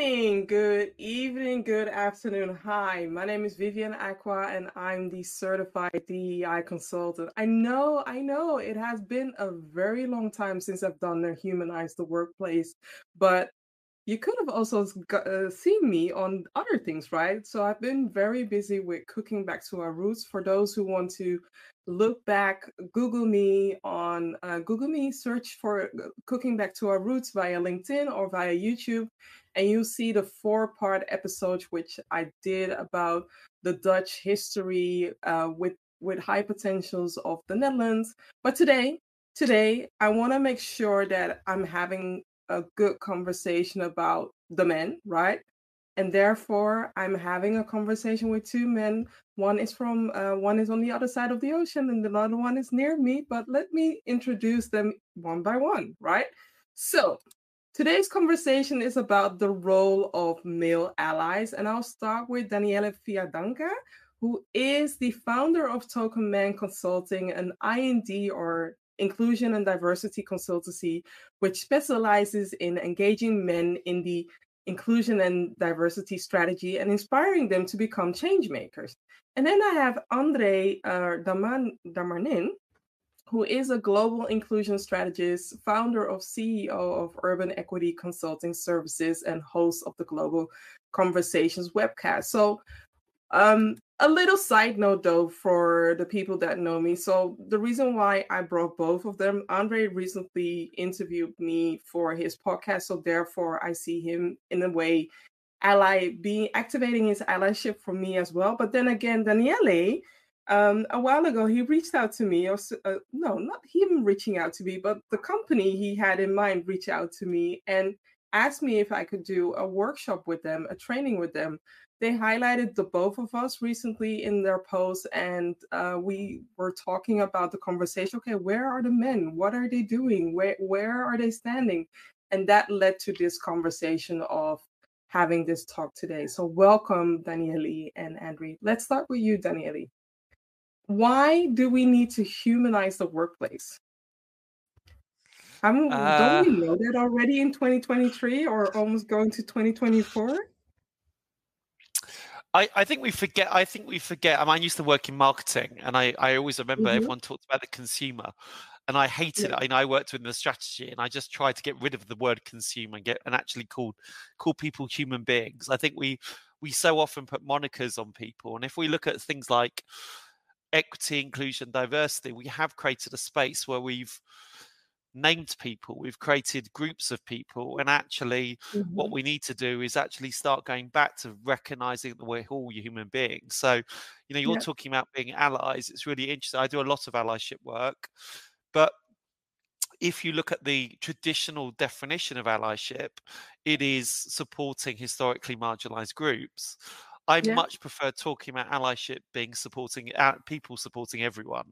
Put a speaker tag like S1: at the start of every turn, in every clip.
S1: morning, good evening, good afternoon. Hi, my name is Vivian Acquah and I'm the certified DEI consultant. I know, I know it has been a very long time since I've done the Humanize the Workplace, but you could have also uh, seen me on other things, right? So I've been very busy with cooking back to our roots. For those who want to look back, Google me on uh, Google me, search for uh, cooking back to our roots via LinkedIn or via YouTube, and you'll see the four-part episode which I did about the Dutch history uh, with with high potentials of the Netherlands. But today, today I want to make sure that I'm having a good conversation about the men, right? And therefore, I'm having a conversation with two men. One is from, uh, one is on the other side of the ocean, and the other one is near me. But let me introduce them one by one, right? So, today's conversation is about the role of male allies, and I'll start with Daniele Fiandaca, who is the founder of Token Man Consulting, an IND or inclusion and diversity consultancy, which specializes in engaging men in the inclusion and diversity strategy and inspiring them to become change makers. And then I have Andre uh, Daman, Darmanin, who is a global inclusion strategist, founder of CEO of Urban Equity Consulting Services, and host of the Global Conversations webcast. So um, a little side note though for the people that know me. So the reason why I brought both of them, Andre recently interviewed me for his podcast, so therefore I see him in a way ally being activating his allyship for me as well. But then again, Daniele, um, a while ago he reached out to me, or uh, no, not him reaching out to me, but the company he had in mind reached out to me and asked me if I could do a workshop with them, a training with them. They highlighted the both of us recently in their post and uh, we were talking about the conversation okay where are the men? What are they doing? Where where are they standing? And that led to this conversation of having this talk today so welcome daniele and andre let's start with you daniele why do we need to humanize the workplace I'm, uh, don't we know that already in 2023 or almost going to 2024
S2: I, I think we forget. I think we forget. I, mean, I used to work in marketing, and I, I always remember mm-hmm. everyone talked about the consumer, and I hated yeah. it. I know I worked with the strategy, and I just tried to get rid of the word consume and get and actually call call people human beings. I think we we so often put monikers on people, and if we look at things like equity, inclusion, diversity, we have created a space where we've named people we've created groups of people and actually mm-hmm. what we need to do is actually start going back to recognizing that we're all human beings so you know you're yeah. talking about being allies it's really interesting i do a lot of allyship work but if you look at the traditional definition of allyship, it is supporting historically marginalized groups. I yeah. much prefer talking about allyship being supporting uh, people supporting everyone,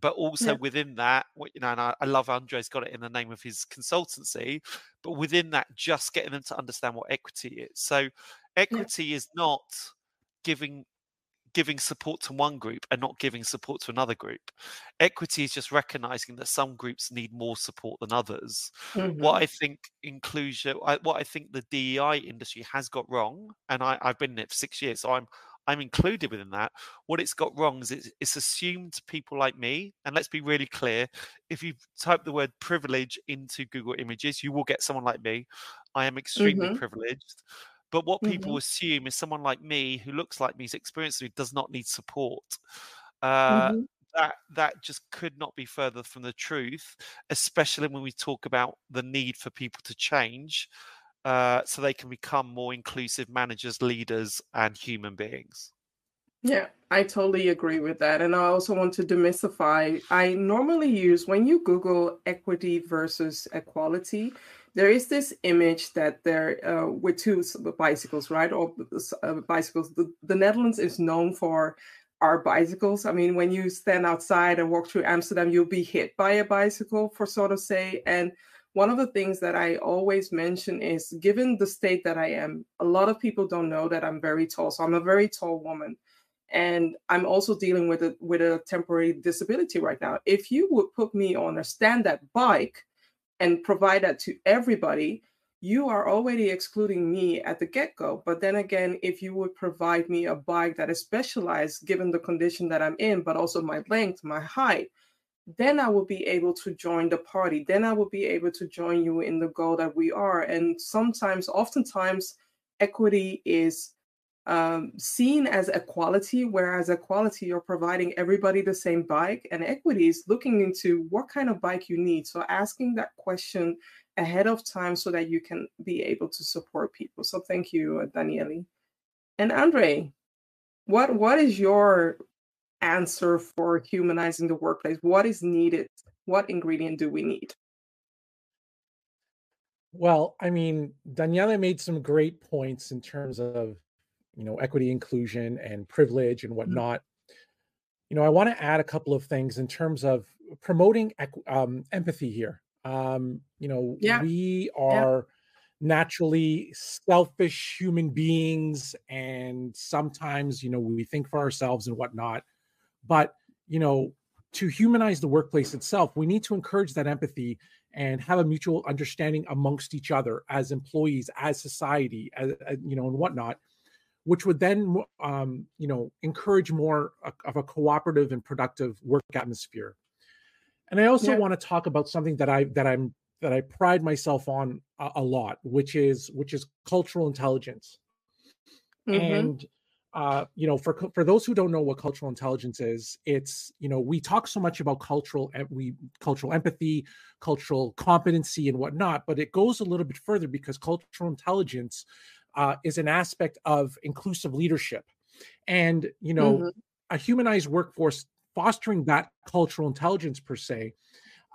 S2: but also yeah. within that, you know, and I, I, love Andre's got it in the name of his consultancy, but within that, just getting them to understand what equity is. So, equity yeah. is not giving giving support to one group and not giving support to another group. Equity is just recognizing that some groups need more support than others. Mm-hmm. What I think inclusion, I, what I think the DEI industry has got wrong, and I, have been in it for six years, so I'm I'm included within that. What it's got wrong is it's, it's assumed people like me, and let's be really clear: if you type the word privilege into Google Images, you will get someone like me. I am extremely mm-hmm. privileged. But what people mm-hmm. assume is someone like me who looks like me, is experienced, who does not need support. Uh, mm-hmm. That that just could not be further from the truth, especially when we talk about the need for people to change, uh, so they can become more inclusive managers, leaders, and human beings.
S1: Yeah, I totally agree with that. And I also want to demystify. I normally use when you Google equity versus equality, there is this image that there uh, with two bicycles, right? Or uh, bicycles. The, the Netherlands is known for our bicycles. I mean, when you stand outside and walk through Amsterdam, you'll be hit by a bicycle, for sort of say. And one of the things that I always mention is given the state that I am, a lot of people don't know that I'm very tall. So I'm a very tall woman. And I'm also dealing with a with a temporary disability right now. If you would put me on a stand-up bike, and provide that to everybody, you are already excluding me at the get go. But then again, if you would provide me a bike that is specialized given the condition that I'm in, but also my length, my height, then I will be able to join the party. Then I will be able to join you in the goal that we are. And sometimes, oftentimes, equity is um, seen as equality, whereas equality, you're providing everybody the same bike, and equity is looking into what kind of bike you need. So, asking that question ahead of time so that you can be able to support people. So thank you, Daniele. And Andre, what what is your answer for humanizing the workplace? What is needed? What ingredient do we need?
S3: Well, I mean, Daniele made some great points in terms of, you know, equity, inclusion, and privilege and mm-hmm. whatnot. You know, I want to add a couple of things in terms of promoting um, empathy here. Um, you know, yeah. we are yeah. naturally selfish human beings, and sometimes, you know, we think for ourselves and whatnot. But, you know, to humanize the workplace itself, we need to encourage that empathy and have a mutual understanding amongst each other as employees, as society, as, as you know, and whatnot, which would then, um, you know, encourage more of a cooperative and productive work atmosphere. And I also yeah. want to talk about something that I that I'm that I pride myself on a, a lot, which is which is cultural intelligence. Mm-hmm. And uh, you know, for for those who don't know what cultural intelligence is, it's you know we talk so much about cultural we cultural empathy, cultural competency, and whatnot, but it goes a little bit further because cultural intelligence uh, is an aspect of inclusive leadership, and you know, mm-hmm. a humanized workforce fostering that cultural intelligence per se,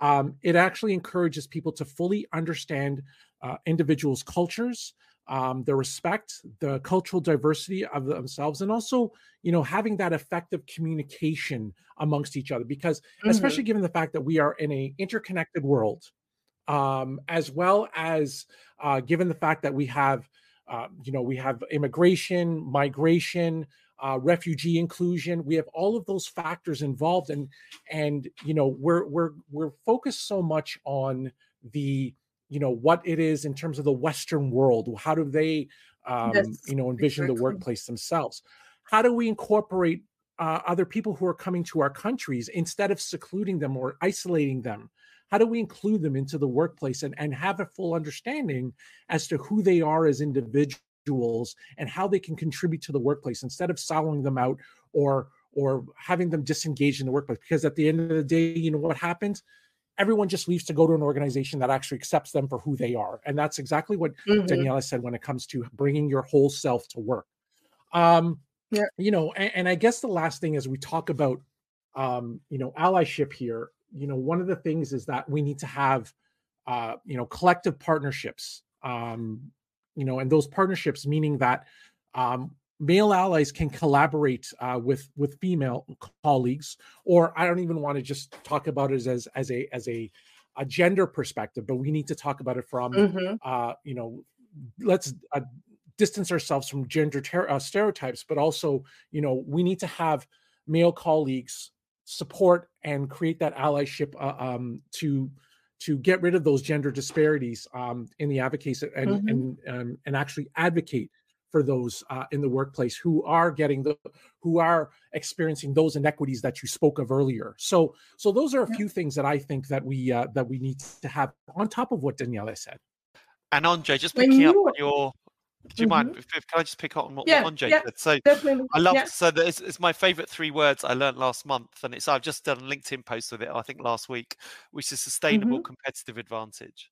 S3: um, it actually encourages people to fully understand uh, individuals' cultures, um, the respect, the cultural diversity of themselves, and also, you know, having that effective communication amongst each other. Because, mm-hmm. especially given the fact that we are in a interconnected world, um, as well as uh, given the fact that we have, uh, you know, we have immigration, migration, uh, refugee inclusion. We have all of those factors involved, and and you know we're we're we're focused so much on the you know what it is in terms of the Western world. How do they um, yes, you know envision exactly. the workplace themselves? How do we incorporate uh, other people who are coming to our countries instead of secluding them or isolating them? How do we include them into the workplace and, and have a full understanding as to who they are as individuals? and how they can contribute to the workplace instead of soloing them out or or having them disengage in the workplace? Because at the end of the day you know what happens? Everyone just leaves to go to an organization that actually accepts them for who they are. And that's exactly what mm-hmm. daniela said when it comes to bringing your whole self to work. Um yeah. you know and, and i guess the last thing is we talk about um you know allyship here you know one of the things is that we need to have uh you know collective partnerships um you know, and those partnerships meaning that um, male allies can collaborate uh, with with female colleagues, or I don't even want to just talk about it as as a as a a gender perspective, but we need to talk about it from mm-hmm. uh, you know, let's uh, distance ourselves from gender ter- uh, stereotypes, but also you know we need to have male colleagues support and create that allyship uh, um, to to get rid of those gender disparities um, in the advocacy and mm-hmm. and um, and actually advocate for those uh, in the workplace who are getting the who are experiencing those inequities that you spoke of earlier. So so those are a yeah. few things that I think that we uh, that we need to have on top of what Daniela said.
S2: And Andre, just picking you... up on your do you mm-hmm. mind? If, can I just pick up on what, yeah, Andre yeah, said? So definitely. I love yeah. so it's, it's my favorite three words I learned last month, and it's I've just done a LinkedIn post with it. I think last week, which is sustainable mm-hmm. competitive advantage,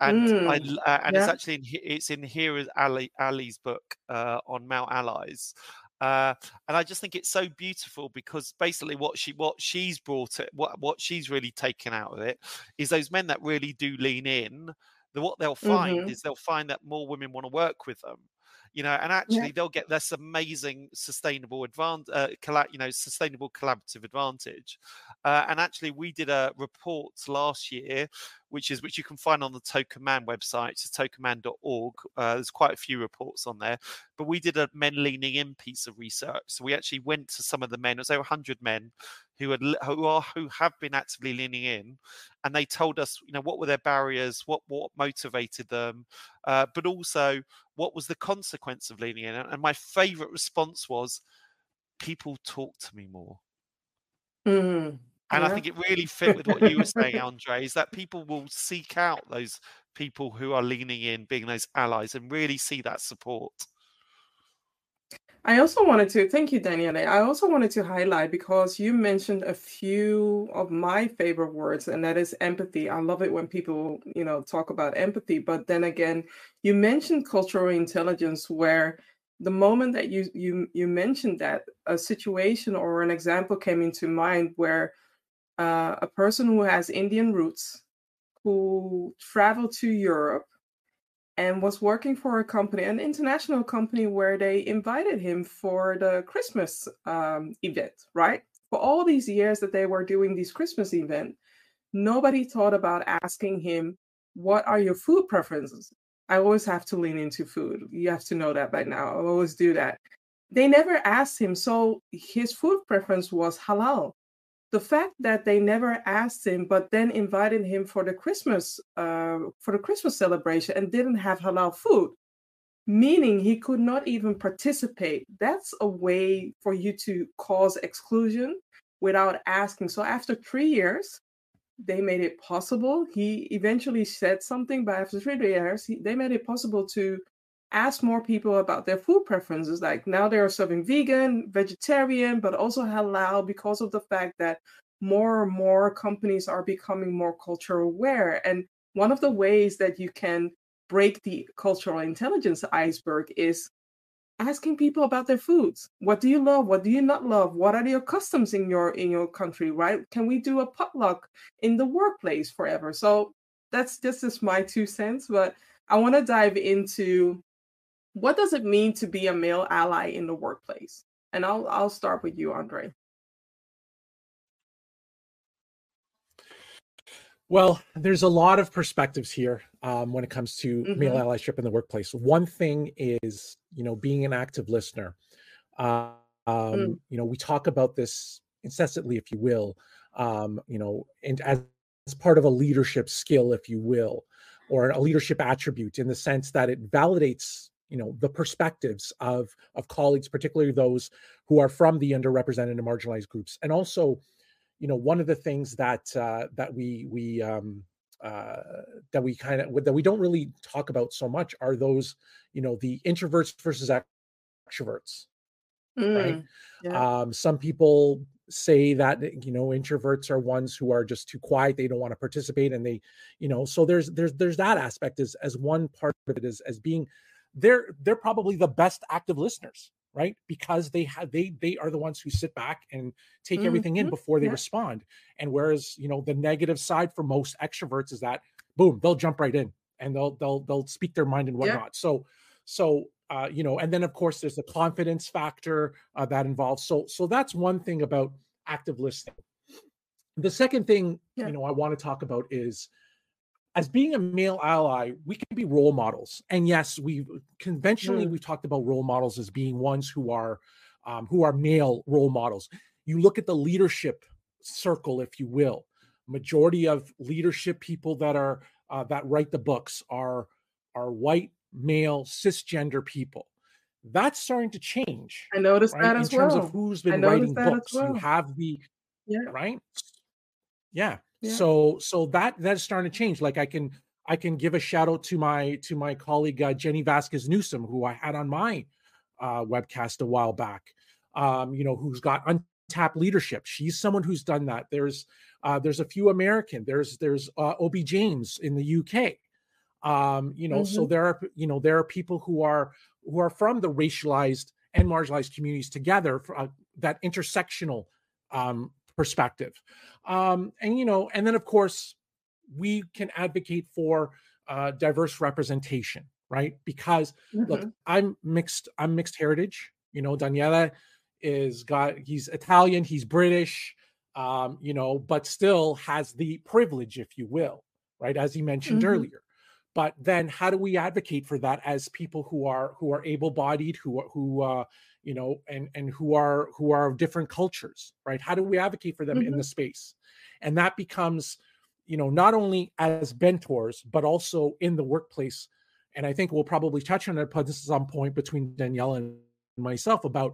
S2: and mm, I uh, and it's actually in it's in here is Ali Ali's book uh, on male allies. Uh, and I just think it's so beautiful because basically what she what she's brought it what what she's really taken out of it is those men that really do lean in what they'll find mm-hmm. is they'll find that more women want to work with them you know, and actually yeah. they'll get this amazing sustainable advantage, uh, colla- you know, sustainable collaborative advantage. Uh, and actually, we did a report last year, which is which you can find on the Token Man website. It's tokenman.org. Uh, there's quite a few reports on there, but we did a men leaning in piece of research. So we actually went to some of the men. It was over 100 men who had who are who have been actively leaning in, and they told us, you know, what were their barriers, what what motivated them, uh, but also what was the consequence of leaning in. And my favourite response was, people talk to me more.
S1: Mm,
S2: and yeah. I think it really fit with what you were saying, Andre, is that people will seek out those people who are leaning in, being those allies, and really see that support.
S1: I also wanted to thank you, Daniele. I also wanted to highlight because you mentioned a few of my favorite words, and that is empathy. I love it when people, you know, talk about empathy. But then again, you mentioned cultural intelligence, where the moment that you you you mentioned that a situation or an example came into mind where uh, a person who has Indian roots who traveled to Europe and was working for a company, an international company, where they invited him for the Christmas um, event, right? For all these years that they were doing this Christmas event, nobody thought about asking him, What are your food preferences? I always have to lean into food. You have to know that by now. I always do that. They never asked him. So his food preference was halal the fact that they never asked him but then invited him for the christmas uh, for the christmas celebration and didn't have halal food meaning he could not even participate. That's a way for you to cause exclusion without asking. So after three years they made it possible. He eventually said something but after three years he, they made it possible to ask more people about their food preferences. Like now they're serving vegan, vegetarian, but also halal because of the fact that more and more companies are becoming more culture aware. And one of the ways that you can break the cultural intelligence iceberg is asking people about their foods what do you love what do you not love what are your customs in your in your country right can we do a potluck in the workplace forever so that's just, just my two cents but i want to dive into what does it mean to be a male ally in the workplace? And I'll I'll start with you, Andre.
S3: Well, there's a lot of perspectives here um, when it comes to mm-hmm. male allyship in the workplace. One thing is, you know, being an active listener. Uh, um, mm. You know, we talk about this incessantly, if you will. Um, you know, and as, as part of a leadership skill, if you will, or a leadership attribute, in the sense that it validates you know the perspectives of of colleagues particularly those who are from the underrepresented and marginalized groups and also you know one of the things that uh, that we we um, uh, that we kind of that we don't really talk about so much are those you know the introverts versus extroverts mm, right yeah. um, some people say that you know introverts are ones who are just too quiet they don't want to participate and they you know so there's there's there's that aspect as as one part of it is as being they're they're probably the best active listeners right because they have they they are the ones who sit back and take mm-hmm. everything in mm-hmm. before they yeah. respond and whereas you know the negative side for most extroverts is that boom they'll jump right in and they'll they'll they'll speak their mind and whatnot yeah. so so uh, you know and then of course there's the confidence factor uh, that involves so so that's one thing about active listening the second thing yeah. you know i want to talk about is as being a male ally, we can be role models. And yes, we conventionally mm. we've talked about role models as being ones who are um, who are male role models. You look at the leadership circle, if you will. Majority of leadership people that are uh, that write the books are are white male cisgender people. That's starting to change.
S1: I noticed right? that
S3: as
S1: well. In
S3: terms of who's been writing books, well. you have the yeah. right. Yeah. So so that that's starting to change. Like I can I can give a shout out to my to my colleague uh, Jenny Vazquez Newsum, who I had on my uh, webcast a while back. Um, you know, who's got untapped leadership. She's someone who's done that. There's uh, there's a few American. There's there's uh, Obi James in the UK. Um, you know, mm-hmm. so there are you know there are people who are who are from the racialized and marginalized communities together for, uh, that intersectional um, perspective. Um, and you know, and then of course, we can advocate for uh, diverse representation, right? Because mm-hmm. look, I'm mixed, I'm mixed heritage. You know, Daniela is got he's Italian, he's British, um, you know, but still has the privilege, if you will, right? As he mentioned mm-hmm. earlier. But then how do we advocate for that as people who are who are able-bodied, who who uh, you know, and and who are who are of different cultures, right? How do we advocate for them mm-hmm. in the space? And that becomes, you know, not only as mentors, but also in the workplace. And I think we'll probably touch on it at some point between Danielle and myself about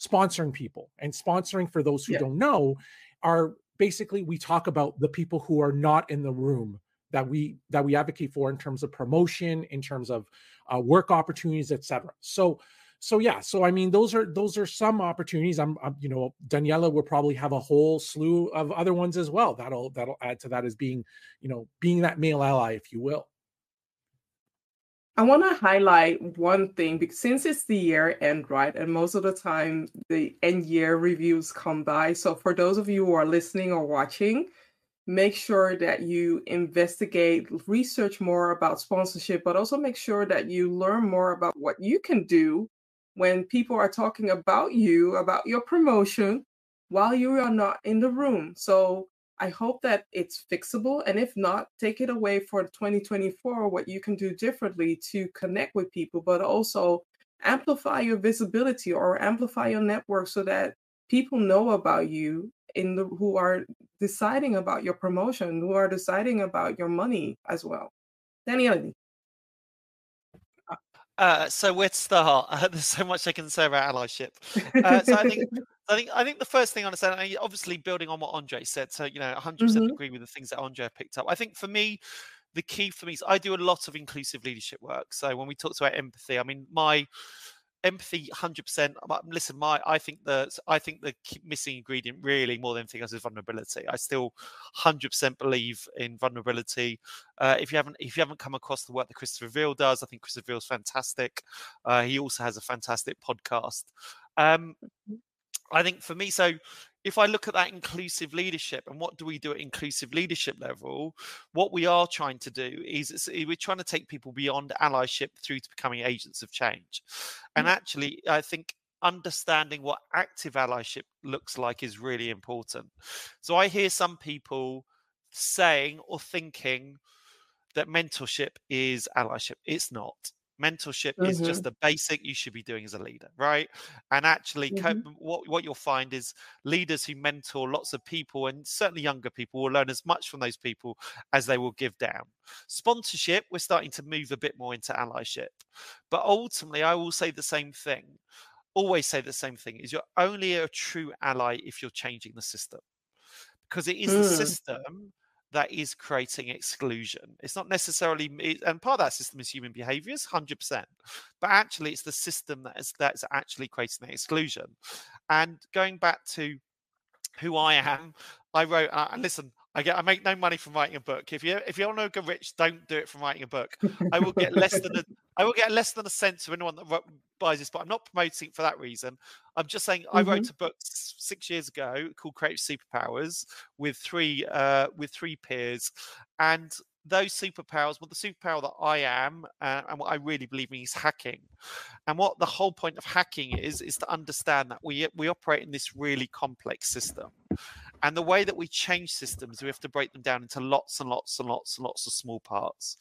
S3: sponsoring people and sponsoring for those who yeah. don't know are basically we talk about the people who are not in the room that we that we advocate for in terms of promotion in terms of uh, work opportunities etc so so yeah so i mean those are those are some opportunities I'm, I'm, you know daniela will probably have a whole slew of other ones as well that'll that'll add to that as being you know being that male ally if you will
S1: I want to highlight one thing because since it's the year end, right? And most of the time the end year reviews come by. So for those of you who are listening or watching, make sure that you investigate, research more about sponsorship, but also make sure that you learn more about what you can do when people are talking about you, about your promotion while you are not in the room. So I hope that it's fixable. And if not, take it away for 2024, what you can do differently to connect with people, but also amplify your visibility or amplify your network so that people know about you in the who are deciding about your promotion, who are deciding about your money as well. Daniel.
S2: Uh, so where to start? Uh, there's so much I can say about allyship. Uh, so I think, I think, I think the first thing I understand, obviously building on what Andre said. So you know, 100% mm-hmm. agree with the things that Andre picked up. I think for me, the key for me is I do a lot of inclusive leadership work. So when we talk about empathy, I mean, my empathy 100% listen my i think the i think the missing ingredient really more than anything else is vulnerability. I still 100% believe in vulnerability. Uh, if you haven't if you haven't come across the work that christopher veal does i think christopher veal's fantastic. Uh, he also has a fantastic podcast. Um, mm-hmm. i think for me so if I look at that inclusive leadership and what do we do at inclusive leadership level, what we are trying to do is we're trying to take people beyond allyship through to becoming agents of change. And mm. actually, I think understanding what active allyship looks like is really important. So I hear some people saying or thinking that mentorship is allyship. It's not mentorship mm-hmm. is just mm-hmm. the basic you should be doing as a leader right and actually mm-hmm. what, what you'll find is leaders who mentor lots of people and certainly younger people will learn as much from those people as they will give down sponsorship we're starting to move a bit more into allyship but ultimately i will say the same thing always say the same thing is you're only a true ally if you're changing the system because it is mm. the system that is creating exclusion. It's not necessarily, and part of that system is human behaviors, hundred percent, but actually it's the system that is that's actually creating the exclusion. And going back to who I am, I wrote. Uh, and listen, I get I make no money from writing a book. If you if you want to get rich, don't do it from writing a book. I will get less than a I will get less than a cent to anyone that buys this, but I'm not promoting it for that reason. I'm just saying mm-hmm. I wrote mm-hmm. a book six years ago called Creative Superpowers with three uh, with three peers, and those superpowers, well, the superpower that I am uh, and what I really believe in is hacking. And what the whole point of hacking is, is to understand that we we operate in this really complex system. And the way that we change systems, we have to break them down into lots and lots and lots and lots of small parts.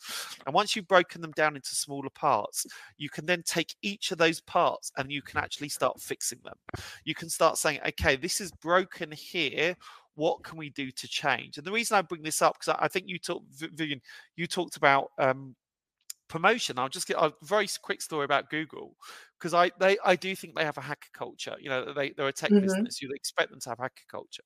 S2: And once you've broken them down into smaller parts, you can then take each of those parts and you can actually start fixing them. You can start saying, okay, this is broken here what can we do to change? And the reason I bring this up because I think you talked, Vivian, you talked about um, promotion. I'll just get a very quick story about Google because I they I do think they have a hacker culture. You know, they they're a tech mm-hmm. business. You'd expect them to have hacker culture.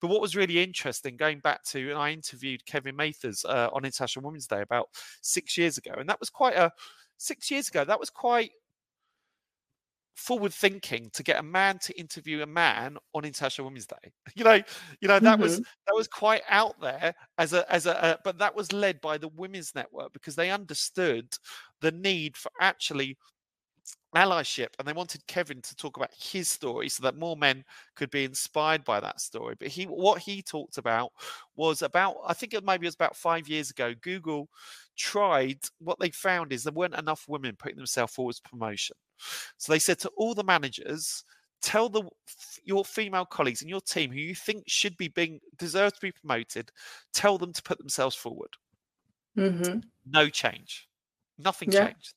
S2: But what was really interesting, going back to, and I interviewed Kevin Mathers uh, on International Women's Day about six years ago, and that was quite a six years ago. That was quite forward thinking to get a man to interview a man on International Women's Day. You know, you know that mm-hmm. was that was quite out there as a as a, a, but that was led by the Women's Network because they understood the need for actually allyship and they wanted Kevin to talk about his story so that more men could be inspired by that story but he what he talked about was about I think it maybe it was about 5 years ago Google tried what they found is there weren't enough women putting themselves forward for promotion so they said to all the managers tell the your female colleagues in your team who you think should be being deserve to be promoted tell them to put themselves forward
S1: mm-hmm.
S2: no change nothing
S1: Yeah.
S2: changed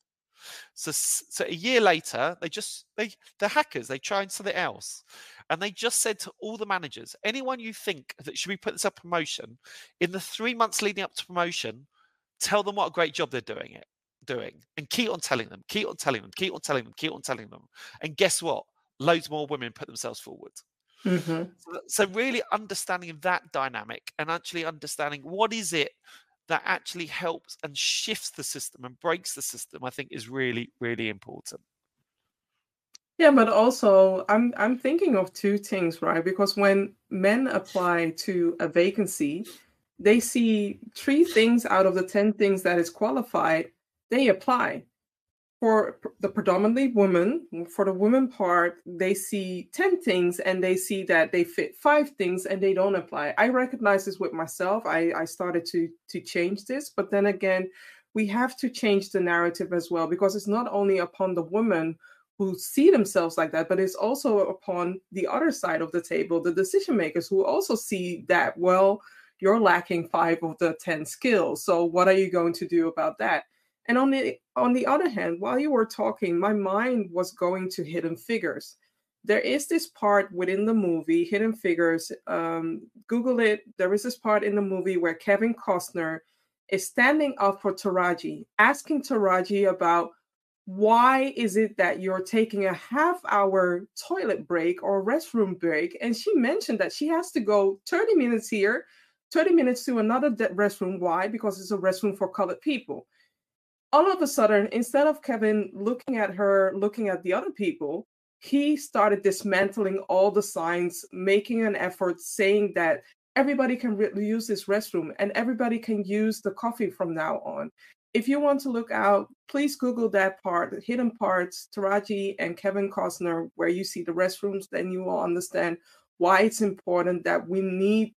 S2: so, so a year later, they just they they're hackers. They tried something else, and they just said to all the managers, anyone you think that should be put this up promotion, in the three months leading up to promotion, tell them what a great job they're doing it doing, and keep on telling them, keep on telling them, keep on telling them, keep on telling them, and guess what? Loads more women put themselves forward.
S1: Mm-hmm.
S2: So, so really understanding that dynamic and actually understanding what is it that actually helps and shifts the system and breaks the system, I think is really, really important.
S1: Yeah, but also I'm I'm thinking of two things, right? Because when men apply to a vacancy, they see three things out of the 10 things that is qualified, they apply. For the predominantly women, for the women part, they see 10 things and they see that they fit five things and they don't apply. I recognize this with myself. I, I started to to change this, but then again, we have to change the narrative as well because it's not only upon the woman who see themselves like that, but it's also upon the other side of the table, the decision makers who also see that, well, you're lacking five of the 10 skills. So what are you going to do about that? And on the on the other hand, while you were talking, my mind was going to hidden figures. There is this part within the movie, Hidden Figures. Um, Google it. There is this part in the movie where Kevin Costner is standing up for Taraji, asking Taraji about why is it that you're taking a half hour toilet break or restroom break and she mentioned that she has to go 30 minutes here 30 minutes to another restroom why because it's a restroom for colored people all of a sudden instead of kevin looking at her looking at the other people he started dismantling all the signs making an effort saying that everybody can re- use this restroom and everybody can use the coffee from now on. If you want to look out, please Google that part, the hidden parts, Taraji and Kevin Costner, where you see the restrooms, then you will understand why it's important that we need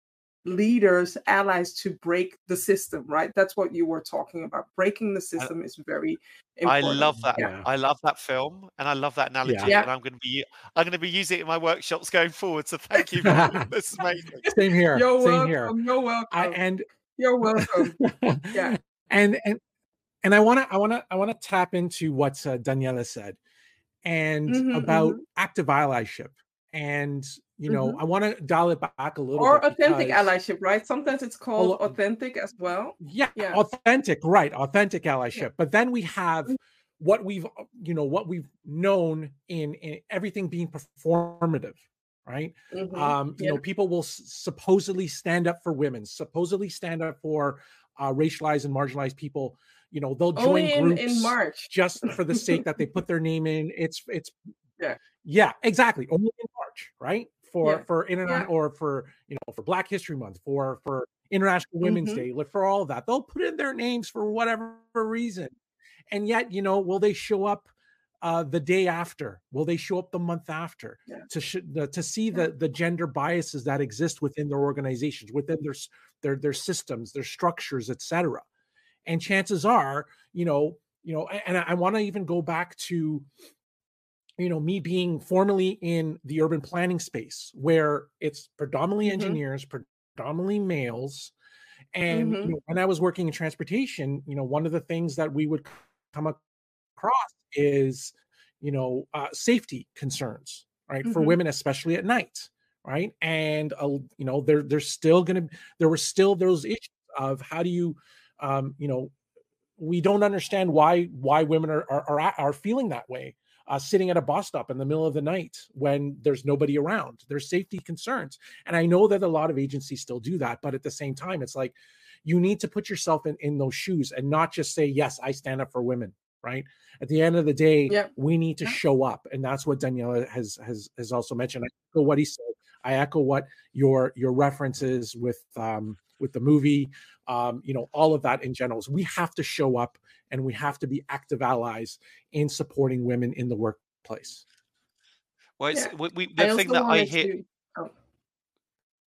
S1: leaders, allies to break the system, right? That's what you were talking about. Breaking the system is very important.
S2: I love that.
S3: Yeah.
S2: I love that film, and I love that analogy.
S1: Yeah.
S2: And I'm going to be I'm going to be using it in my workshops going forward. So thank you. Vivian. this is amazing.
S3: Same here.
S1: You're
S3: Same
S1: welcome.
S3: here.
S1: You're welcome.
S3: I, and
S1: You're welcome. Yeah.
S3: and and and I want to I want to I want to tap into what uh, Daniela said and
S1: Mhm,
S3: about active allyship and you know I want to dial it back a little
S1: or authentic
S3: because-
S1: allyship, right? Sometimes it's called
S3: Oh,
S1: authentic as well.
S3: yeah,
S1: Yeah.
S3: authentic right authentic allyship but then we have
S1: Mm.
S3: what we've uh, you know what we've known in, in everything being performative right
S1: Mhm.
S3: um you
S1: Yeah.
S3: know people will s- supposedly stand up for women supposedly stand up for uh racialized and marginalized people you know they'll join
S1: Only in,
S3: groups
S1: in March.
S3: just for the sake that they put their name in it's it's
S1: Yeah.
S3: Yeah exactly only in march right for
S1: Yeah.
S3: for internet
S1: Yeah.
S3: or for you know for black history month for for international women's
S1: Mhm.
S3: day like for all of that they'll put in their names for whatever reason and yet you know will they show up uh the day after will they show up the month after
S1: Yeah.
S3: to sh- the, to see
S1: Yeah.
S3: the the gender biases that exist within their organizations within their their their systems their structures etc and chances are you know you know and i, I want to even go back to you know me being formerly in the urban planning space where it's predominantly
S1: Mhm.
S3: engineers predominantly males and
S1: Mhm.
S3: you know, when i was working in transportation you know one of the things that we would come across is you know uh, safety concerns right for
S1: Mhm.
S3: women especially at night right and uh, you know there there's still going to there were still those issues of how do you um you know we don't understand why why women are are are, are feeling that way uh, sitting at a bus stop in the middle of the night when there's nobody around there's safety concerns. And i know that a lot of agencies still do that but at the same time it's like you need to put yourself in in those shoes and not just say yes i stand up for women right? At the end of the day
S1: Yeah.
S3: we need to show up and that's what daniela has has has also mentioned. I echo what he said. I echo what your your references with um, with the movie, um, you know, all of that in general. So we have to show up and we have to be active allies in supporting women in the workplace.
S2: Well, it's, yeah. we, we, the I thing that I hear. To, oh.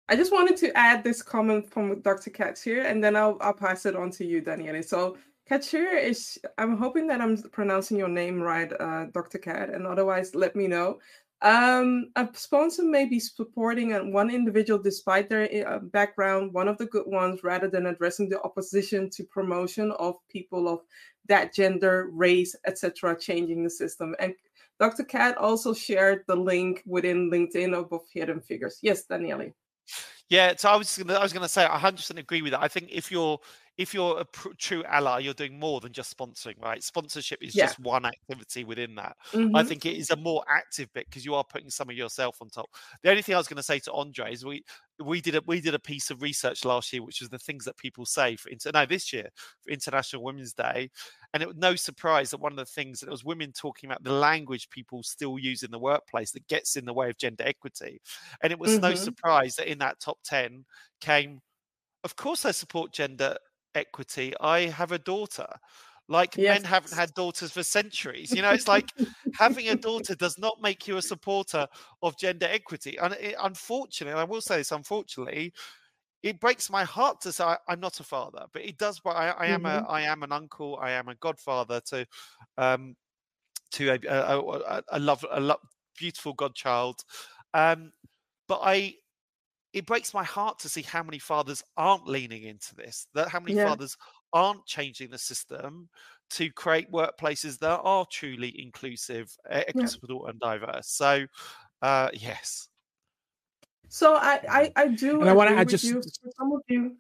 S1: I just wanted to add this comment from Dr. Katz here, and then I'll I'll pass it on to you, Daniele. So Katsir is, I'm hoping that I'm pronouncing your name right, uh, Dr. Cat, and otherwise let me know. Um, a sponsor may be supporting one individual despite their uh, background, one of the good ones, rather than addressing the opposition to promotion of people of that gender, race, etc., changing the system. And Dr. Cat also shared the link within LinkedIn of, of Hidden Figures. Yes, Daniele.
S2: Yeah, so I was gonna, I was going to say I 100% agree with that. I think if you're if you're a pr- true ally, you're doing more than just sponsoring, right? Sponsorship is yeah. just one activity within that. Mm-hmm. I think it is a more active bit because you are putting some of yourself on top. The only thing I was going to say to Andre is we we did a we did a piece of research last year, which was the things that people say for inter- no this year for International Women's Day, and it was no surprise that one of the things that was women talking about the language people still use in the workplace that gets in the way of gender equity, and it was mm-hmm. no surprise that in that top ten came of course I support gender equity. I have a daughter. Like yes. men haven't had daughters for centuries. You know, it's like having a daughter does not make you a supporter of gender equity. And it, unfortunately, I will say this, unfortunately, it breaks my heart to say I, am not a father, but it does. But I, I am mm-hmm. a I am an uncle. I am a godfather to um to a a, a, a love a beautiful godchild. Um, but I it breaks my heart to see how many fathers aren't leaning into this, that how many yeah. fathers aren't changing the system to create workplaces that are truly inclusive, equitable, yeah. and diverse. So, uh, yes.
S1: So I, I, I do. And I want to. I just you. some of you.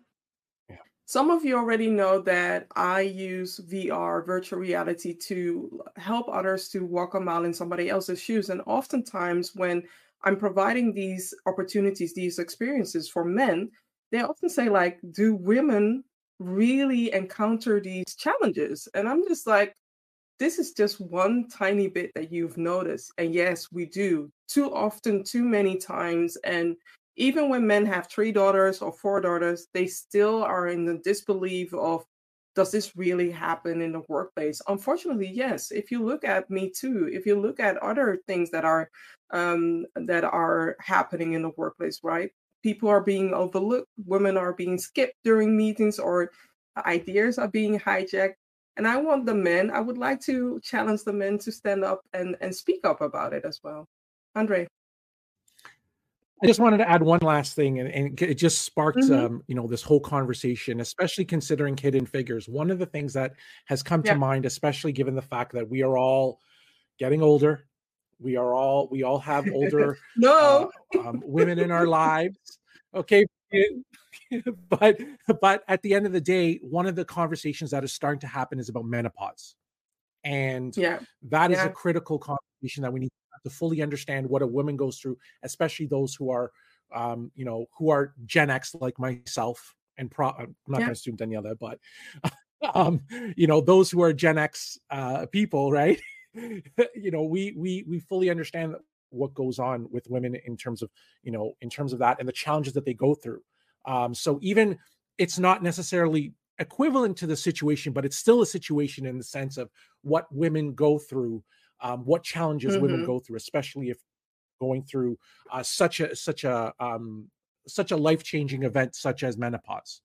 S1: Yeah. Some of you already know that I use VR, virtual reality, to help others to walk a mile in somebody else's shoes. And oftentimes, when I'm providing these opportunities, these experiences for men, they often say, like, do women really encounter these challenges? And I'm just like, this is just one tiny bit that you've noticed. And yes, we do too often, too many times. And even when men have three daughters or four daughters, they still are in the disbelief of does this really happen in the workplace? Unfortunately, yes. If you look at Me Too, if you look at other things that are um, that are happening in the workplace, right? People are being overlooked, women are being skipped during meetings, or ideas are being hijacked. And I want the men, I would like to challenge the men to stand up and, and speak up about it as well. Andre.
S3: I just wanted to add one last thing, and, and it just sparked, mm-hmm. um, you know, this whole conversation, especially considering hidden figures. One of the things that has come yeah. to mind, especially given the fact that we are all getting older, we are all we all have older
S1: no
S3: uh, um, women in our lives. Okay, but but at the end of the day, one of the conversations that is starting to happen is about menopause, and
S1: yeah,
S3: that
S1: yeah.
S3: is a critical conversation that we need to fully understand what a woman goes through, especially those who are, um, you know, who are Gen X like myself. And pro- I'm not yeah. going to assume Daniela, but um, you know, those who are Gen X uh, people, right? you know, we we we fully understand what goes on with women in terms of you know in terms of that and the challenges that they go through. Um, so even it's not necessarily equivalent to the situation, but it's still a situation in the sense of what women go through um, what challenges mm-hmm. women go through, especially if going through uh, such a such a um, such a life changing event such as menopause.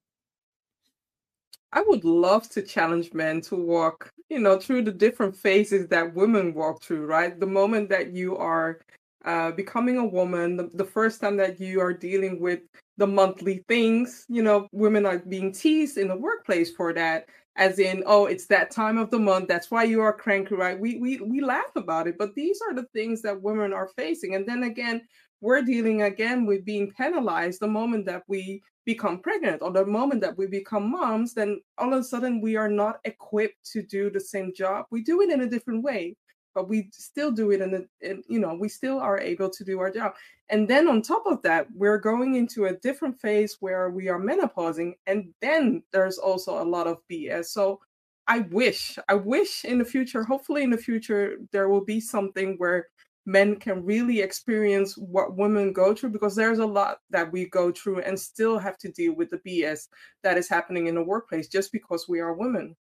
S1: I would love to challenge men to walk, you know, through the different phases that women walk through. Right, the moment that you are uh, becoming a woman, the, the first time that you are dealing with the monthly things, you know, women are being teased in the workplace for that as in oh it's that time of the month that's why you are cranky right? We we we laugh about it but these are the things that women are facing and then again we're dealing again with being penalized the moment that we become pregnant or the moment that we become moms then all of a sudden we are not equipped to do the same job. We do it in a different way but we still do it and you know we still are able to do our job and then on top of that we're going into a different phase where we are menopausing and then there's also a lot of bs so i wish i wish in the future hopefully in the future there will be something where men can really experience what women go through because there's a lot that we go through and still have to deal with the BS that is happening in the workplace just because we are women.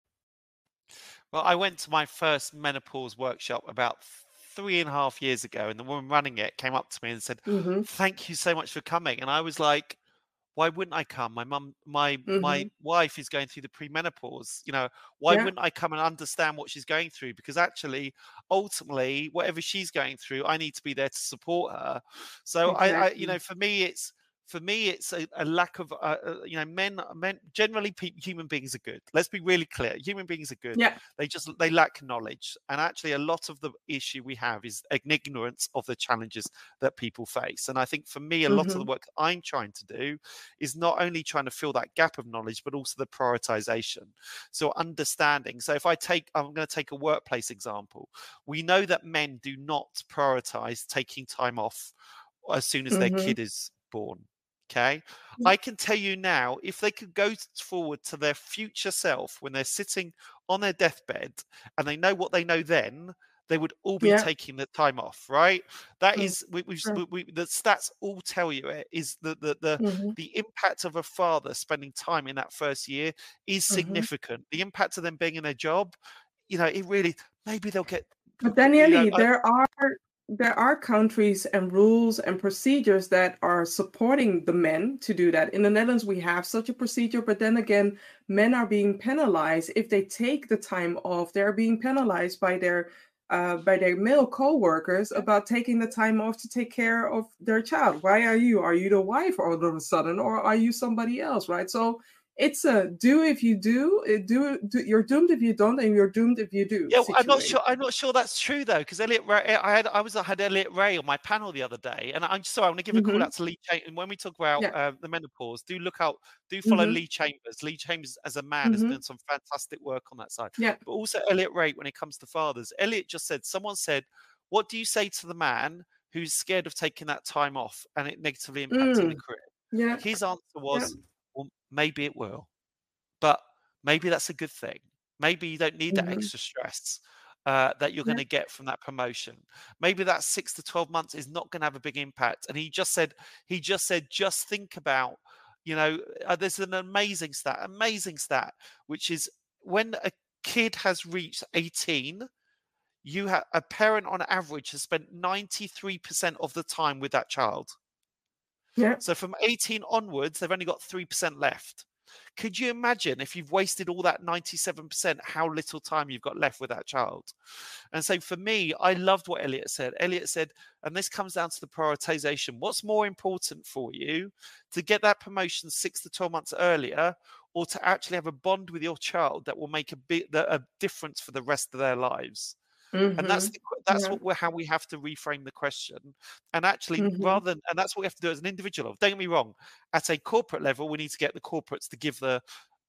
S2: Well, I went to my first menopause workshop about three and a half years ago, and the woman running it came up to me and said, mm-hmm. "Thank you so much for coming." And I was like, "Why wouldn't I come? My mum, my mm-hmm. my wife is going through the premenopause. You know, why yeah. wouldn't I come and understand what she's going through? Because actually, ultimately, whatever she's going through, I need to be there to support her. So exactly. I, I, you know, for me, it's for me, it's a, a lack of, uh, uh, you know, men, men generally, pe- human beings are good. Let's be really clear. Human beings are good.
S1: Yeah.
S2: They just, they lack knowledge. And actually, a lot of the issue we have is ignorance of the challenges that people face. And I think for me, a mm-hmm. lot of the mm-hmm. work I'm trying to do is not only trying to fill that gap of knowledge, but also the prioritization. So understanding. So if I take, I'm going to take a workplace example. We know that men do not prioritize taking time off as soon as mm-hmm. their kid is born Okay. I can tell you now, if they could go forward to their future self when they're sitting on their deathbed and they know what they know then, they would all be yeah. taking the time off, right? That mm. is, we, we've, mm. we, the stats all tell you it is the the the, mm-hmm. the impact of a father spending time in that first year is mm-hmm. significant. Mm-hmm. The impact of them being in a job, you know, it really maybe they'll get.
S1: But Daniele, you know, there I, are there are countries and rules and procedures that are supporting the men to do that. In the Netherlands, we have such a procedure, but then again, men are being penalized if they take the time off. They're being penalized by their uh, by their male co-workers about taking the time off to take care of their child. Why are you? Are you the wife all of a sudden, or are you somebody else? Right. So it's a do if you do, eh, do, do you're doomed if you don't, and you're doomed if you do.
S2: Yeah, situation. I'm not sure. I'm not sure that's true though, because Elliott Rae, eh, I had I was I had Elliott Rae on my panel the other day, and I'm sorry, I want to give a mm-hmm. call out to Lee Chambers. And when we talk about yeah. uh, the menopause, do look out, do follow mm-hmm. Lee Chambers. Lee Chambers as a man mm-hmm. has done some fantastic work on that side.
S1: Yeah,
S2: but also Elliott Rae when it comes to fathers. Elliott just said, someone said, "What do you say to the man?" Who's scared of taking that time off and it negatively impacting mm. the career?
S1: Yeah.
S2: His answer was, yeah. Maybe it will but maybe that's a good thing. Maybe you don't need that mm-hmm. extra stress uh, that you're yeah. going to get from that promotion. Maybe that six to 12 months is not going to have a big impact. And he just said, he just said, just think about, you know, uh, there's an amazing stat, amazing stat, which is when a kid has reached 18, you have a parent on average has spent 93% of the time with that child.
S1: Yeah.
S2: So from 18 onwards, they've only got 3% left. Could you imagine if you've wasted all that 97%, how little time you've got left with that child? And so for me, I loved what Elliott said. Elliott said, and this comes down to the prioritization. What's more important for you to get that promotion six to 12 months earlier or to actually have a bond with your child that will make a bit a difference for the rest of their lives? Mm-hmm. And that's mm-hmm. the, that's yeah. what we're, how we have to reframe the question. And actually, mm-hmm. rather than and that's what we have to do as an individual. Don't get me wrong. At a corporate level, we need to get the corporates to give the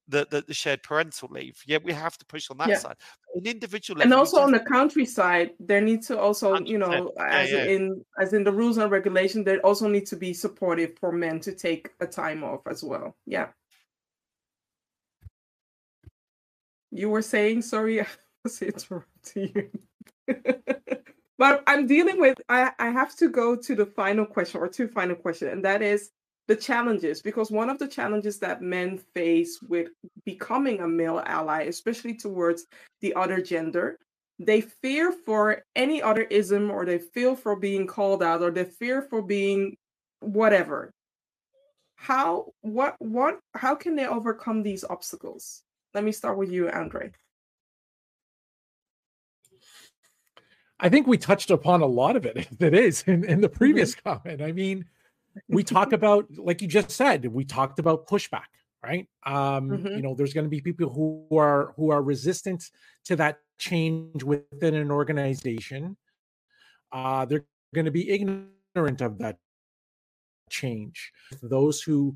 S2: the, the, the, shared parental leave. Yeah, we have to push on that yeah. side. An individual
S1: and also on the country side, there need to also, 100%. you know, yeah, as in as in the rules and regulation, there also need to be supportive for men to take a time off as well. Yeah. You were saying, sorry, I was interrupting you. but I'm dealing with I, I have to go to the final question or two final question, and that is the challenges because one of the challenges that men face with becoming a male ally, especially towards the other gender, they fear for any other ism or they fear for being called out or they fear for being whatever. How what what how can they overcome these obstacles? Let me start with you, Andre.
S3: I think we touched upon a lot of it. That is in, in the mm-hmm. previous mm-hmm. comment. I mean, we talk about, like you just said, we talked about pushback, right? Um, mm-hmm. You know, there's going to be people who are who are resistant to that change within an organization. Uh, they're going to be ignorant of that change. Those who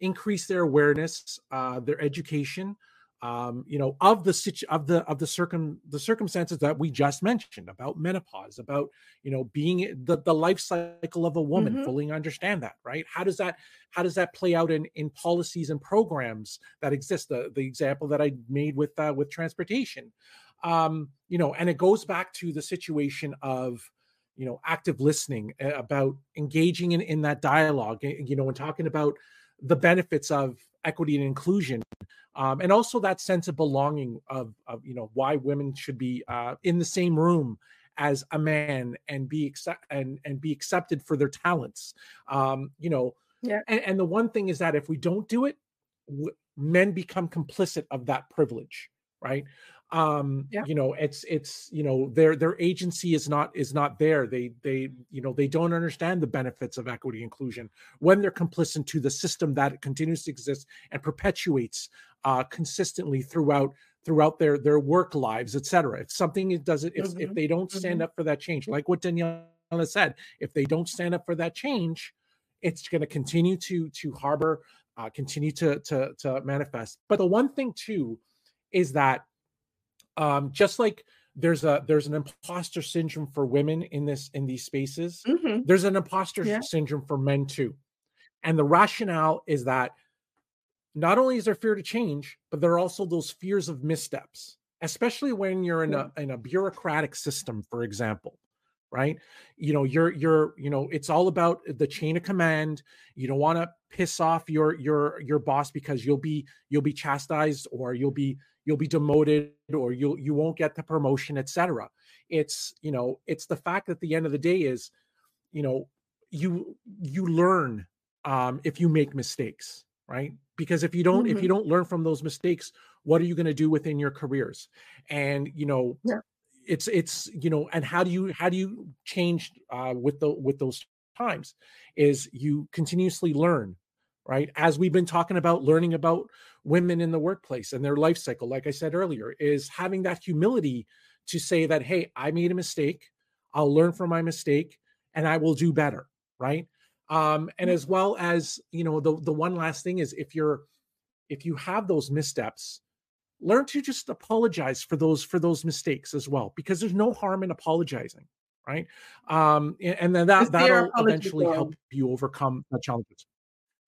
S3: increase their awareness, uh, their education, um, you know, of the situ- of the of the circum the circumstances that we just mentioned about menopause, about you know being the the life cycle of a woman, mm-hmm. fully understand that, right? How does that how does that play out in in policies and programs that exist? The the example that I made with uh, with transportation, um, you know, and it goes back to the situation of you know active listening about engaging in, in that dialogue you know and talking about the benefits of equity and inclusion um, and also that sense of belonging of, of you know why women should be uh, in the same room as a man and be accept and and be accepted for their talents. Um, you know
S1: yeah.
S3: and, and the one thing is that if we don't do it w- men become complicit of that privilege right um
S1: yeah.
S3: you know it's it's you know their their agency is not is not there they they you know they don't understand the benefits of equity inclusion when they're complicit to the system that continues to exist and perpetuates uh consistently throughout throughout their their work lives etc if something it doesn't if, mm-hmm. if they don't stand mm-hmm. up for that change like what daniela said if they don't stand up for that change it's going to continue to to harbor uh, continue to to to manifest but the one thing too is that um, just like there's a there's an imposter syndrome for women in this in these spaces
S1: mm-hmm.
S3: there's an imposter
S1: yeah.
S3: syndrome for men too and the rationale is that not only is there fear to change but there are also those fears of missteps especially when you're in a in a bureaucratic system for example right you know you're you're you know it's all about the chain of command you don't want to piss off your your your boss because you'll be you'll be chastised or you'll be you'll be demoted or you'll you won't get the promotion etc it's you know it's the fact that at the end of the day is you know you you learn um if you make mistakes right because if you don't mm-hmm. if you don't learn from those mistakes what are you going to do within your careers and you know
S1: yeah.
S3: it's it's you know and how do you how do you change uh with the with those times is you continuously learn right as we've been talking about learning about women in the workplace and their life cycle like i said earlier is having that humility to say that hey i made a mistake. I'll learn from my mistake and i will do better right? Um and as well as you know the the one last thing is if you're if you have those missteps learn to just apologize for those for those mistakes as well because there's no harm in apologizing right? Um and then that that'll eventually help you overcome the challenges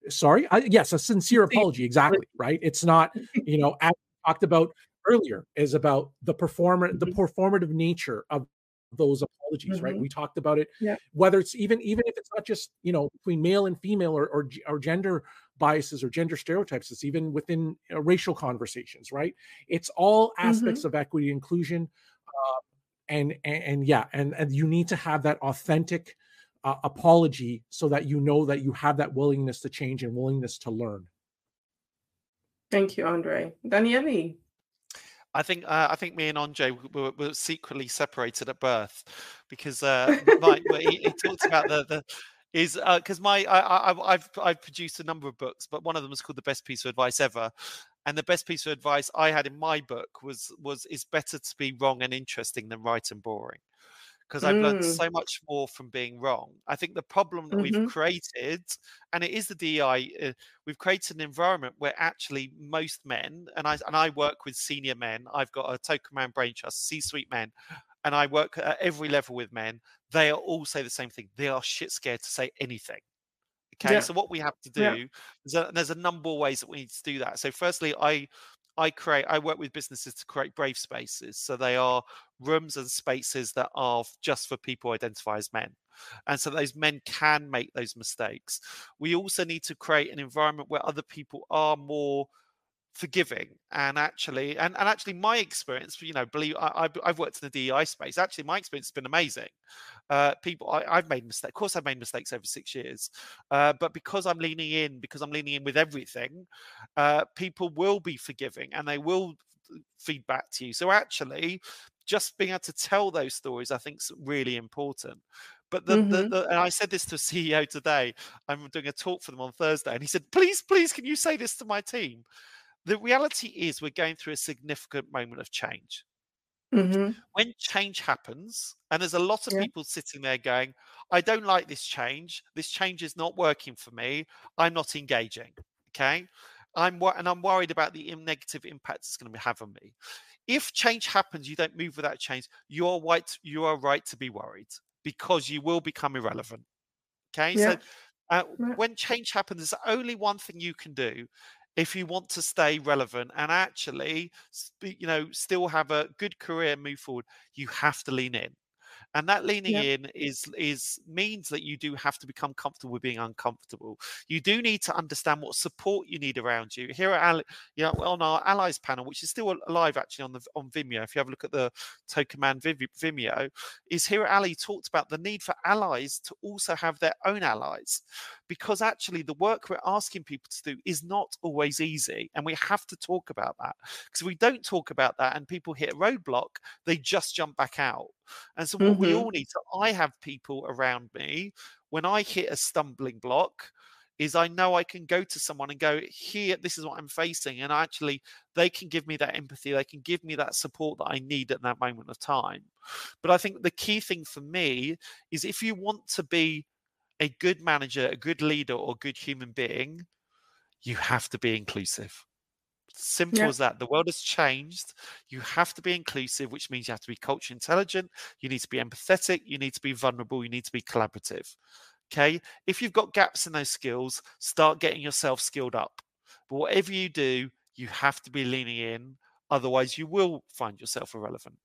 S3: sorry I, yes a sincere apology exactly right it's not you know as talked about earlier is about the performer the mm-hmm. performative nature of those apologies mm-hmm. right we talked about it
S1: yeah.
S3: whether it's even even if it's not just you know between male and female or or, or gender biases or gender stereotypes it's even within uh, racial conversations right it's all aspects mm-hmm. of equity inclusion uh, and, and and yeah and and you need to have that authentic uh, apology so that you know that you have that willingness to change and willingness to learn.
S1: Thank you, Andre. Daniele.
S2: I think uh, I think me and Andre were, were, secretly separated at birth because uh, my, he, he talked about the, the is because uh, my I, I, I've I've produced a number of books, but one of them is called the best piece of advice ever, and the best piece of advice I had in my book was was is better to be wrong and interesting than right and boring because I've mm. learned so much more from being wrong. I think the problem that mm-hmm. we've created, and it is the DEI, uh, we've created an environment where actually most men, and I and I work with senior men. I've got a token man brain trust, C-suite men, and I work at every level with men. They are all say the same thing. They are shit scared to say anything. Okay, yeah. so what we have to do yeah. is a, there's a number of ways that we need to do that. So firstly, I I create, I work with businesses to create brave spaces. So they are rooms and spaces that are just for people who identify as men. And so those men can make those mistakes. We also need to create an environment where other people are more forgiving and actually and, and actually my experience you know believe I, have worked in the dei space actually my experience has been amazing uh, people I, have made mistakes of course i've made mistakes over six years uh, but because i'm leaning in because i'm leaning in with everything uh, people will be forgiving and they will feedback to you so actually just being able to tell those stories i think is really important but the, mm-hmm. the, the, and I said this to a CEO today. I'm doing a talk for them on Thursday, and he said, "Please, please, can you say this to my team?" The reality is we're going through a significant moment of change.
S1: Mm-hmm.
S2: When change happens, and there's a lot of yeah. people sitting there going, I don't like this change. This change is not working for me. I'm not engaging. Okay. I'm and I'm worried about the negative impact it's going to have on me. If change happens, you don't move without change. You are right. You are right to be worried because you will become irrelevant. Okay.
S1: Yeah.
S2: So uh, when change happens, there's only one thing you can do, if you want to stay relevant and actually you know still have a good career move forward you have to lean in and that leaning yep. in is is means that you do have to become comfortable with being uncomfortable. You do need to understand what support you need around you. Here at you know, on our allies panel which is still alive actually on the on vimeo if you have a look at the token man vimeo is here at ally talked about the need for allies to also have their own allies. Because actually the work we're asking people to do is not always easy and we have to talk about that. Because if we don't talk about that and people hit a roadblock they just jump back out and so what mm-hmm. we all need so i have people around me when i hit a stumbling block is I know I can go to someone and go, here, this is what I'm facing. And actually, they can give me that empathy. They can give me that support that I need at that moment of time. But I think the key thing for me is if you want to be a good manager, a good leader, or good human being, you have to be inclusive. Simple yeah. as that. The world has changed. You have to be inclusive, which means you have to be culture intelligent. You need to be empathetic. You need to be vulnerable. You need to be collaborative. Okay. If you've got gaps in those skills, start getting yourself skilled up. But whatever you do, you have to be leaning in. Otherwise, you will find yourself irrelevant.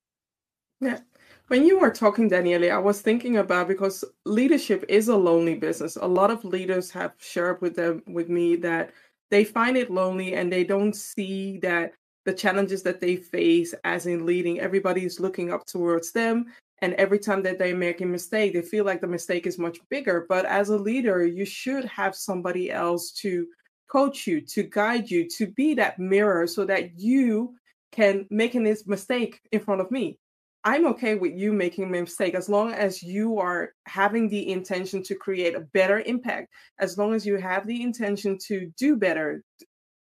S1: Yeah. When you were talking, Daniele, I was thinking about because leadership is a lonely business. A lot of leaders have shared with them with me that they find it lonely and they don't see that the challenges that they face as in leading, everybody is looking up towards them. And every time that they make a mistake, they feel like the mistake is much bigger. But as a leader, you should have somebody else to coach you, to guide you, to be that mirror so that you can make a mistake in front of me. I'm okay with you making a mistake as long as you are having the intention to create a better impact, as long as you have the intention to do better.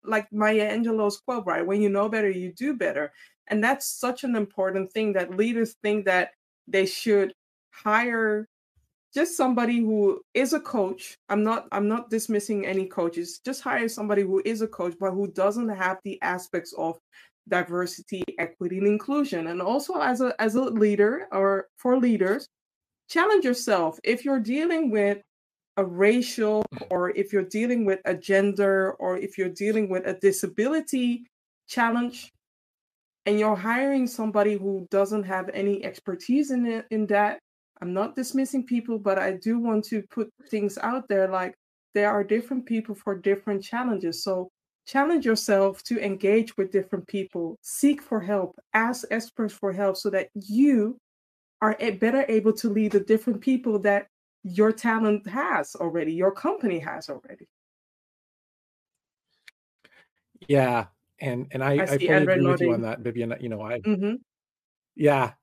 S1: Like Maya Angelou's quote, right? When you know better, you do better. And that's such an important thing that leaders think that they should hire just somebody who is a coach. I'm not i'm not dismissing any coaches. Just hire somebody who is a coach but who doesn't have the aspects of diversity equity and inclusion. And also as a as a leader or for leaders challenge yourself. If you're dealing with a racial or if you're dealing with a gender or if you're dealing with a disability challenge and you're hiring somebody who doesn't have any expertise in it in that i'm not dismissing people but i do want to put things out there like there are different people for different challenges so challenge yourself to engage with different people seek for help ask experts for help so that you are better able to lead the different people that your talent has already your company has already
S3: yeah and and I, I, I fully agree with you on that, Vivian. You know, I mm-hmm. yeah,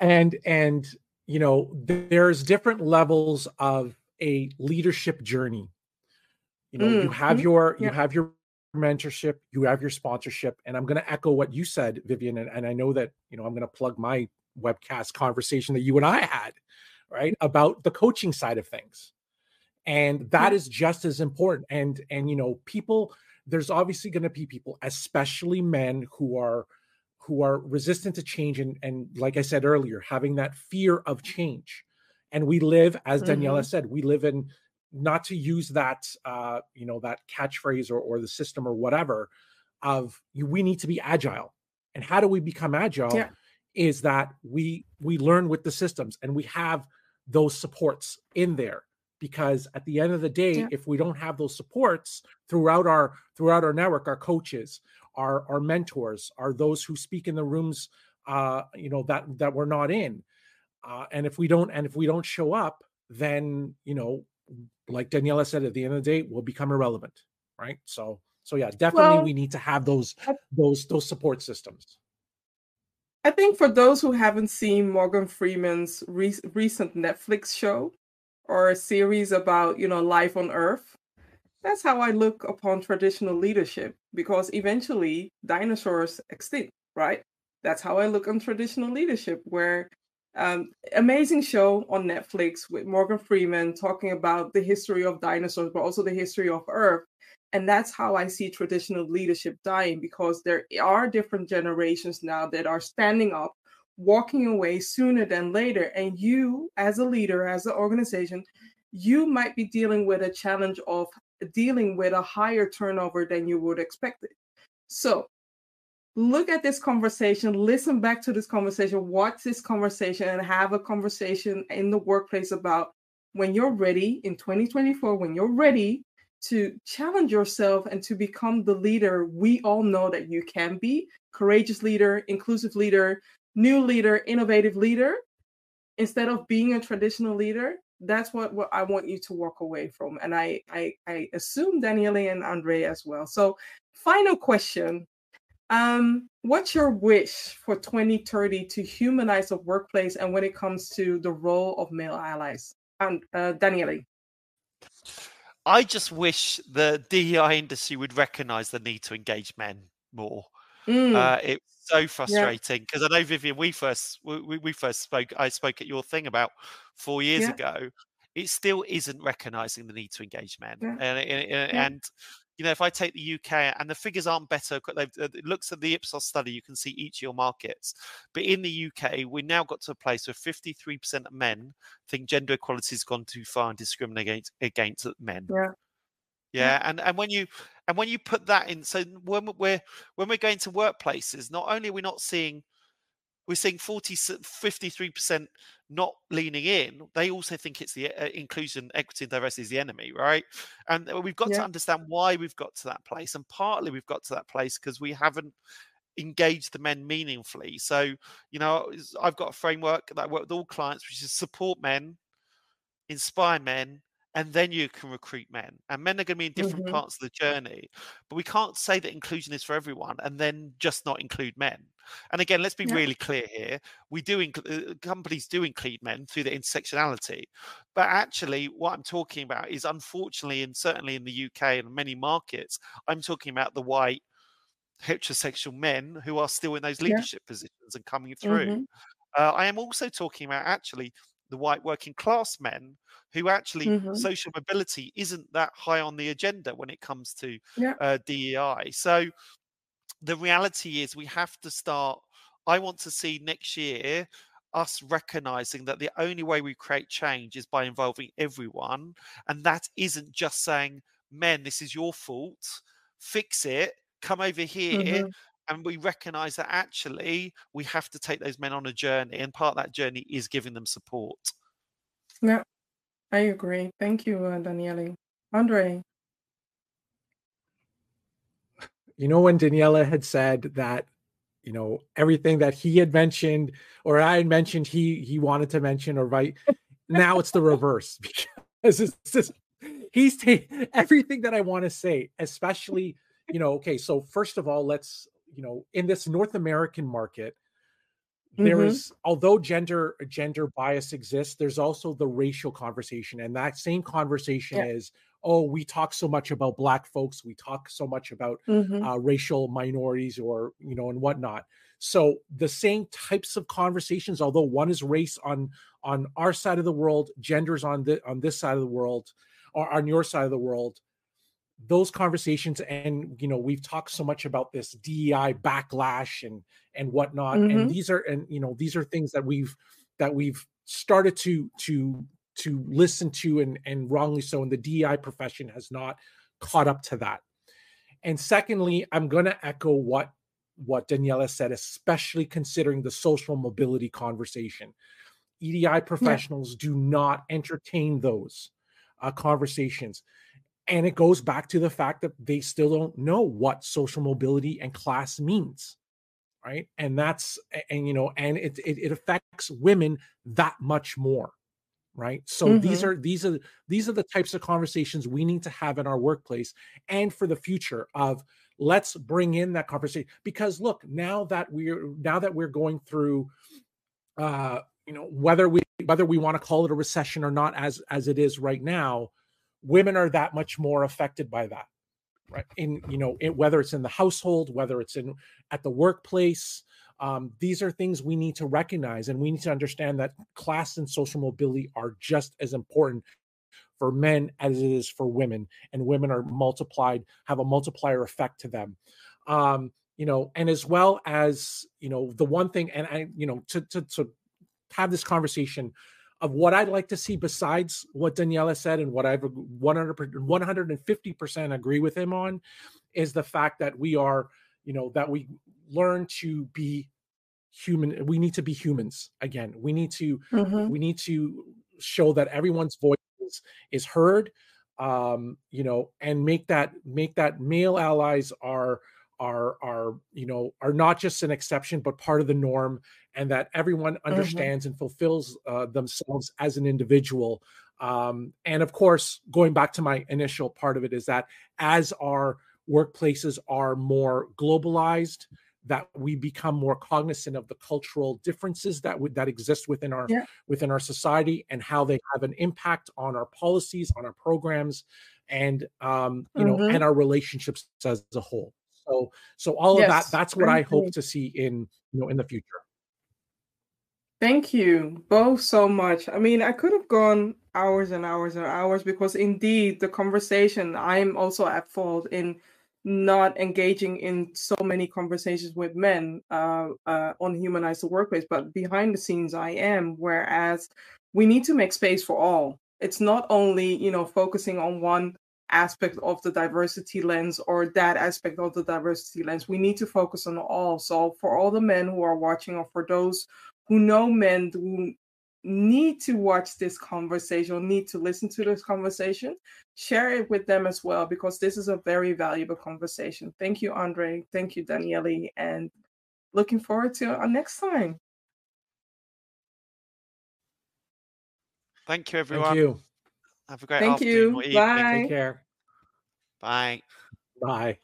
S3: and and you know, there's different levels of a leadership journey. You know, mm-hmm. you have your you yeah. have your mentorship, you have your sponsorship, and I'm going to echo what you said, Vivian, and, and I know that you know I'm going to plug my webcast conversation that you and I had, right, about the coaching side of things, and that yeah. is just as important. And and you know, people there's obviously going to be people, especially men, who are who are resistant to change and and like I said earlier, having that fear of change. And we live, as Daniela mm-hmm. said, we live in not to use that uh, you know that catchphrase or or the system or whatever of we need to be agile. And how do we become agile? Yeah. Is that we we learn with the systems and we have those supports in there because at the end of the day yeah. if we don't have those supports throughout our throughout our network our coaches our our mentors are those who speak in the rooms uh you know that that we're not in. Uh and if we don't and if we don't show up then you know like daniela said at the end of the day we'll become irrelevant right? So so yeah definitely well, we need to have those those those support systems.
S1: I think for those who haven't seen Morgan Freeman's re- recent Netflix show, or a series about you know life on earth that's how i look upon traditional leadership because eventually dinosaurs extinct right that's how i look on traditional leadership where um, amazing show on netflix with morgan freeman talking about the history of dinosaurs but also the history of earth and that's how i see traditional leadership dying because there are different generations now that are standing up walking away sooner than later. And you, as a leader, as an organization, you might be dealing with a challenge of dealing with a higher turnover than you would expect it. So look at this conversation, listen back to this conversation, watch this conversation, and have a conversation in the workplace about when you're ready in 2024, when you're ready to challenge yourself and to become the leader we all know that you can be courageous leader, inclusive leader, new leader, innovative leader, instead of being a traditional leader. That's what, what I want you to walk away from. And I, I, I assume Daniele and Andre as well. So, final question um, what's your wish for 2030 to humanize the workplace and when it comes to the role of male allies? And uh, Daniele.
S2: I just wish the DEI industry would recognize the need to engage men more. Mm. Uh, it's so frustrating because yeah. I know Vivian. We first we, we first spoke. I spoke at your thing about four years yeah. ago. It still isn't recognizing the need to engage men, yeah. and, and, and you know, if I take the UK and the figures aren't better, they've, uh, it looks at the Ipsos study, you can see each of your markets. But in the UK, we now got to a place where 53% of men think gender equality has gone too far and discriminate against, against men.
S1: Yeah.
S2: Yeah, and and when you and when you put that in, so when we're when we're going to workplaces, not only are we not seeing we're seeing 40 53% not leaning in they also think it's the uh, inclusion equity and diversity is the enemy right? And uh, we've got yeah. to understand why we've got to that place and partly we've got to that place because we haven't engaged the men meaningfully. So you know i've got a framework that i work with all clients which is support men inspire men and then you can recruit men. And men are going to be in different mm-hmm. parts of the journey. But we can't say that inclusion is for everyone and then just not include men. And again, let's be really clear here. We do inc- uh, companies do include men through the intersectionality, but actually, what I'm talking about is unfortunately, and certainly in the UK and many markets, I'm talking about the white heterosexual men who are still in those leadership yeah. positions and coming through. Mm-hmm. Uh, I am also talking about actually the white working class men who actually mm-hmm. social mobility isn't that high on the agenda when it comes to yeah. uh, DEI. So the reality is we have to start. I want to see next year us recognizing that the only way we create change is by involving everyone. And that isn't just saying, men, this is your fault, fix it, come over here. Mm-hmm. And we recognize that actually we have to take those men on a journey. And part of that journey is giving them support.
S1: Yeah, I agree. Thank you, uh, Daniele. Andre.
S3: You know, when Daniela had said that, you know, everything that he had mentioned or I had mentioned he he wanted to mention or right now it's the reverse because it's just he's taking everything that I want to say, especially, you know, okay, so first of all, let's, you know, in this North American market, there mm-hmm. is although gender gender bias exists there's also the racial conversation and that same conversation yeah. is oh we talk so much about black folks we talk so much about mm-hmm. uh, racial minorities or you know and whatnot so the same types of conversations although one is race on on our side of the world genders on the on this side of the world or on your side of the world those conversations and you know we've talked so much about this DEI backlash and and whatnot mm-hmm. and these are and you know these are things that we've that we've started to to to listen to and and wrongly so and the DEI profession has not caught up to that and secondly I'm going to echo what what Daniela said especially considering the social mobility conversation EDI professionals yeah. do not entertain those uh, conversations and it goes back to the fact that they still don't know what social mobility and class means. Right. And that's, and, you know, and it, it, it affects women that much more. Right. So mm-hmm. these are, these are, these are the types of conversations we need to have in our workplace and for the future of let's bring in that conversation because look, now that we're, now that we're going through, uh, you know, whether we, whether we want to call it a recession or not as, as it is right now, women are that much more affected by that right? In you know it, whether it's in the household whether it's in at the workplace um, these are things we need to recognize and we need to understand that class and social mobility are just as important for men as it is for women and women are multiplied have a multiplier effect to them. Um, you know and as well as you know the one thing and i you know to to, to have this conversation of what I'd like to see besides what Daniela said and what I've 100 150% agree with him on is the fact that we are you know that we learn to be human we need to be humans again we need to mm-hmm. we need to show that everyone's voice is, is heard um you know and make that make that male allies are are are you know are not just an exception but part of the norm and that everyone mm-hmm. understands mm-hmm. and fulfills uh, themselves as an individual um, and of course going back to my initial part of it is that as our workplaces are more globalized that we become more cognizant of the cultural differences that would that exist within our yeah. within our society and how they have an impact on our policies on our programs and um you mm-hmm. know and our relationships as a whole so so all yes, of that that's what i hope to see in you know in the future
S1: Thank you both so much. I mean, I could have gone hours and hours and hours because indeed the conversation, I'm also at fault in not engaging in so many conversations with men uh, uh, on humanize the workplace, but behind the scenes I am. Whereas we need to make space for all. It's not only you know focusing on one aspect of the diversity lens or that aspect of the diversity lens. We need to focus on all. So for all the men who are watching, or for those who know men who need to watch this conversation or need to listen to this conversation, share it with them as well because this is a very valuable conversation. Thank you, Andre. Thank you, Daniele, and looking forward to our next time.
S2: Thank you, everyone.
S3: Thank you.
S2: Have a great
S1: Thank
S2: afternoon
S1: you. Bye.
S3: Take care.
S2: Bye.
S3: Bye.